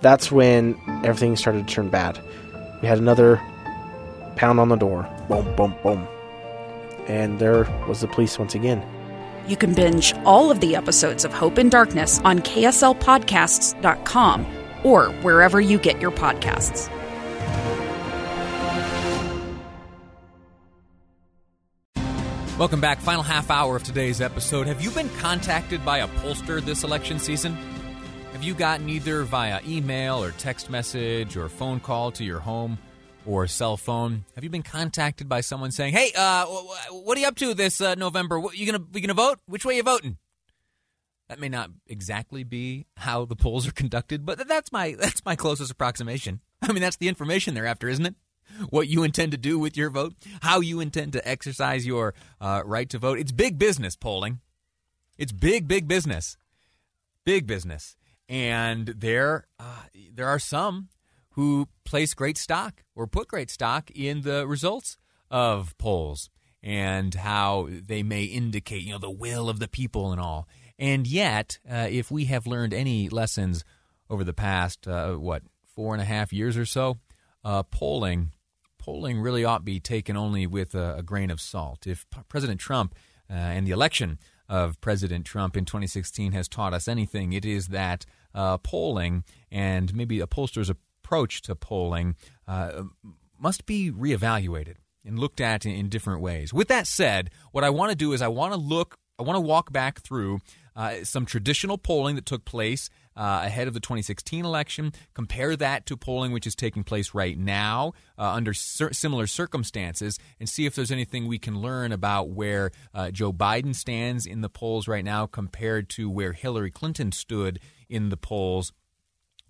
That's when everything started to turn bad. We had another pound on the door. Boom, boom, boom. And there was the police once again. You can binge all of the episodes of Hope and Darkness on KSLPodcasts.com or wherever you get your podcasts. Welcome back. Final half hour of today's episode. Have you been contacted by a pollster this election season? Have you gotten either via email or text message or phone call to your home or cell phone? Have you been contacted by someone saying, "Hey, uh, what are you up to this uh, November? What, you gonna you gonna vote? Which way you voting?" That may not exactly be how the polls are conducted, but that's my that's my closest approximation. I mean, that's the information they're after, isn't it? what you intend to do with your vote, how you intend to exercise your uh, right to vote. It's big business polling. It's big, big business, big business, and there uh, there are some who place great stock or put great stock in the results of polls and how they may indicate you know the will of the people and all. And yet, uh, if we have learned any lessons over the past uh, what four and a half years or so, uh, polling polling really ought to be taken only with a, a grain of salt. If President Trump uh, and the election of President Trump in 2016 has taught us anything, it is that uh, polling and maybe a pollster's approach to polling uh, must be reevaluated and looked at in, in, different ways. With that said, what I want to do is I want to look, I want to walk back through uh, some traditional polling that took place uh, ahead of the 2016 election. Compare that to polling which is taking place right now uh, under cir- similar circumstances and see if there's anything we can learn about where uh, Joe Biden stands in the polls right now compared to where Hillary Clinton stood in the polls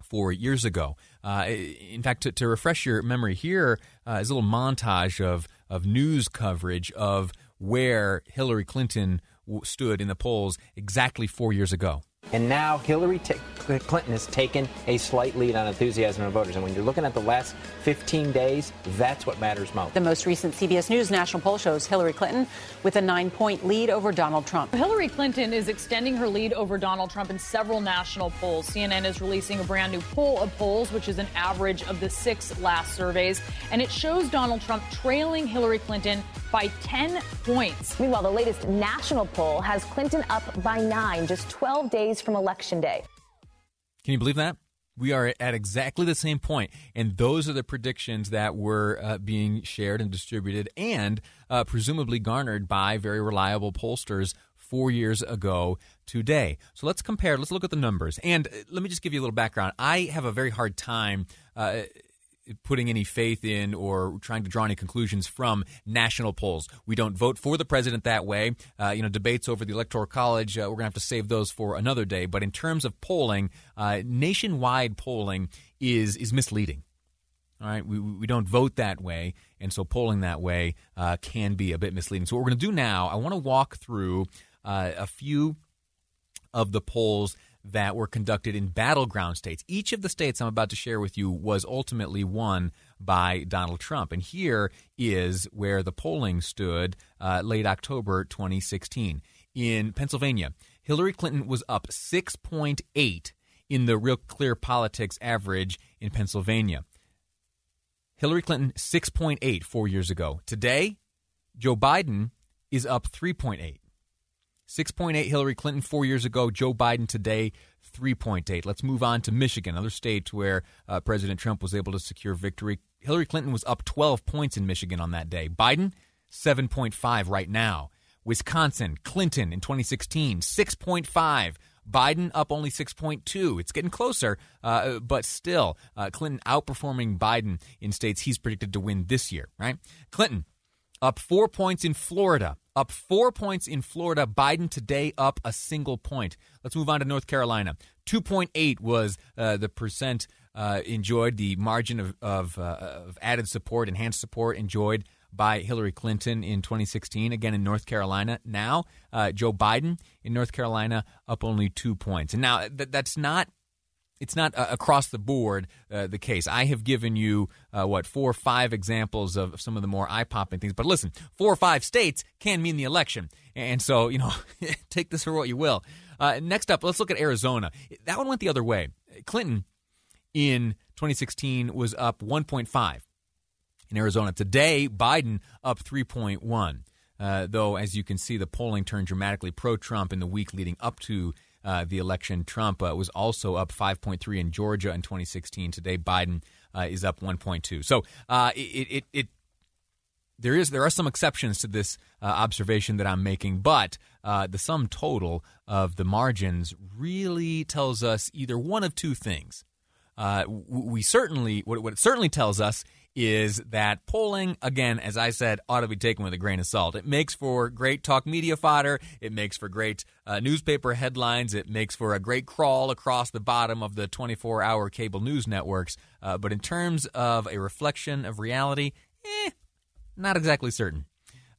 four years ago. Uh, in fact, to, to, refresh your memory, here uh, is a little montage of, of news coverage of where Hillary Clinton stood in the polls exactly four years ago. And now Hillary Clinton has taken a slight lead on enthusiasm of voters. And when you're looking at the last 15 days, that's what matters most. The most recent CBS News national poll shows Hillary Clinton with a nine point lead over Donald Trump. Hillary Clinton is extending her lead over Donald Trump in several national polls. CNN is releasing a brand new poll of polls, which is an average of the six last surveys. And it shows Donald Trump trailing Hillary Clinton by 10 points. Meanwhile, the latest national poll has Clinton up by nine, just 12 days from Election Day. Can you believe that? We are at exactly the same point, and those are the predictions that were uh, being shared and distributed, and uh, presumably garnered by very reliable pollsters four years ago today. So let's compare. Let's look at the numbers, and uh, let me just give you a little background. I have a very hard time uh, putting any faith in or trying to draw any conclusions from national polls. We don't vote for the president that way. Uh, you know, debates over the electoral college, uh, we're going to have to save those for another day. But in terms of polling, uh, nationwide polling is is misleading. All right, we, we don't vote that way, and so polling that way uh, can be a bit misleading. So what we're going to do now, I want to walk through uh, a few of the polls that were conducted in battleground states. Each of the states I'm about to share with you was ultimately won by Donald Trump. And here is where the polling stood uh, late October 2016. In Pennsylvania, Hillary Clinton was up 6.8 in the Real Clear Politics average in Pennsylvania. Hillary Clinton, 6.8 four years ago. Today, Joe Biden is up 3.8. 6.8 Hillary Clinton four years ago, Joe Biden today 3.8. Let's move on to Michigan, another state where uh, President Trump was able to secure victory. Hillary Clinton was up 12 points in Michigan on that day. Biden 7.5 right now. Wisconsin, Clinton in 2016 6.5. Biden up only 6.2. It's getting closer, uh, but still, uh, Clinton outperforming Biden in states he's predicted to win this year, right? Clinton up four points in Florida, up four points in Florida. Biden today up a single point. Let's move on to North Carolina. 2.8 was uh, the percent uh, enjoyed the margin of, of, uh, of added support, enhanced support enjoyed by Hillary Clinton in 2016, again in North Carolina. Now, uh, Joe Biden in North Carolina up only two points. And now th- that's not. It's not uh, across the board uh, the case. I have given you uh, what four or five examples of some of the more eye-popping things. But listen, four or five states can mean the election, and so you know, take this for what you will. Uh, next up, let's look at Arizona. That one went the other way. Clinton in 2016 was up 1.5 in Arizona. Today, Biden up 3.1. Uh, though, as you can see, the polling turned dramatically pro Trump in the week leading up to uh, the election. Trump uh, was also up 5.3 in Georgia in 2016. Today, Biden uh, is up 1.2. So uh, it, it, it, there is there are some exceptions to this uh, observation that I'm making, but the sum total of the margins really tells us either one of two things. we certainly what, what it certainly tells us is that polling, again, as I said, ought to be taken with a grain of salt. It makes for great talk media fodder. It makes for great uh, newspaper headlines. It makes for a great crawl across the bottom of the 24 hour cable news networks. Uh, but in terms of a reflection of reality, eh, not exactly certain.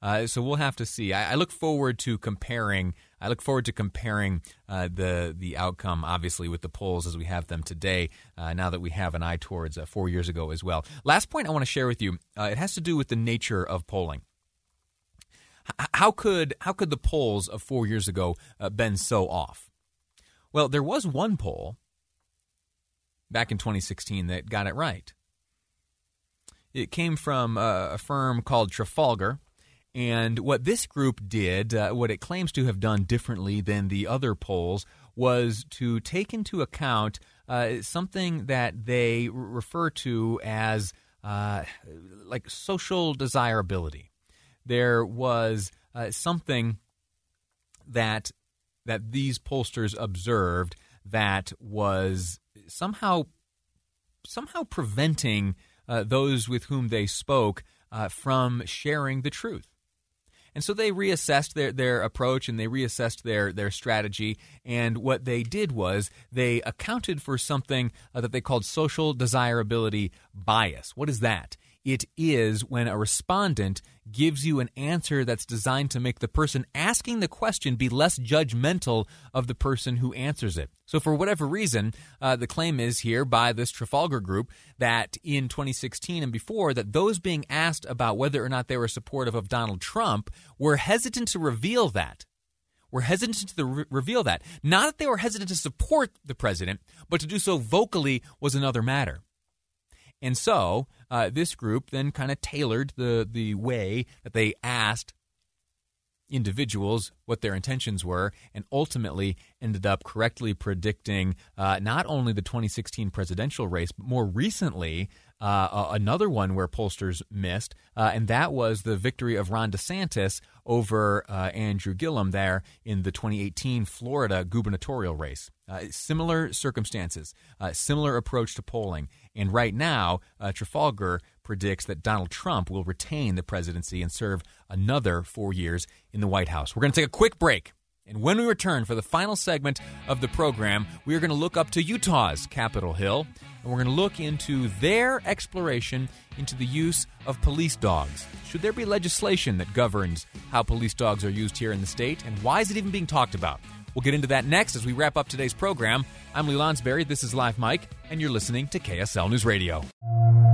Uh, so we'll have to see. I, I, look forward to comparing. I look forward to comparing uh, the the outcome, obviously, with the polls as we have them today. Uh, now that we have an eye towards uh, four years ago as well. Last point I want to share with you. Uh, it has to do with the nature of polling. H- how could how could the polls of four years ago uh, been so off? Well, there was one poll back in 2016 that got it right. It came from a firm called Trafalgar and what this group did, uh, what it claims to have done differently than the other polls, was to take into account uh, something that they refer to as uh, like social desirability. There was uh, something that that these pollsters observed that was somehow somehow preventing uh, those with whom they spoke uh, from sharing the truth. And so they reassessed their, their approach and they reassessed their, their strategy. And what they did was they accounted for something uh, that they called social desirability bias. What is that? It is when a respondent gives you an answer that's designed to make the person asking the question be less judgmental of the person who answers it. So, for whatever reason, uh, the claim is here by this Trafalgar group that in 2016 and before, that those being asked about whether or not they were supportive of Donald Trump were hesitant to reveal that. Were hesitant to re- reveal that. Not that they were hesitant to support the president, but to do so vocally was another matter. And so uh, this group then kind of tailored the the way that they asked individuals what their intentions were and ultimately ended up correctly predicting uh, not only the 2016 presidential race, but more recently, uh, another one where pollsters missed, uh, and that was the victory of Ron DeSantis over uh, Andrew Gillum there in the 2018 Florida gubernatorial race. Uh, similar circumstances, uh, similar approach to polling. And right now, Trafalgar predicts that Donald Trump will retain the presidency and serve another four years in the White House. We're going to take a quick break. And when we return for the final segment of the program, we are going to look up to Utah's Capitol Hill and we're going to look into their exploration into the use of police dogs. Should there be legislation that governs how police dogs are used here in the state, and why is it even being talked about? We'll get into that next as we wrap up today's program. I'm Lee Lonsberry, this is Live Mic, and you're listening to KSL News Radio.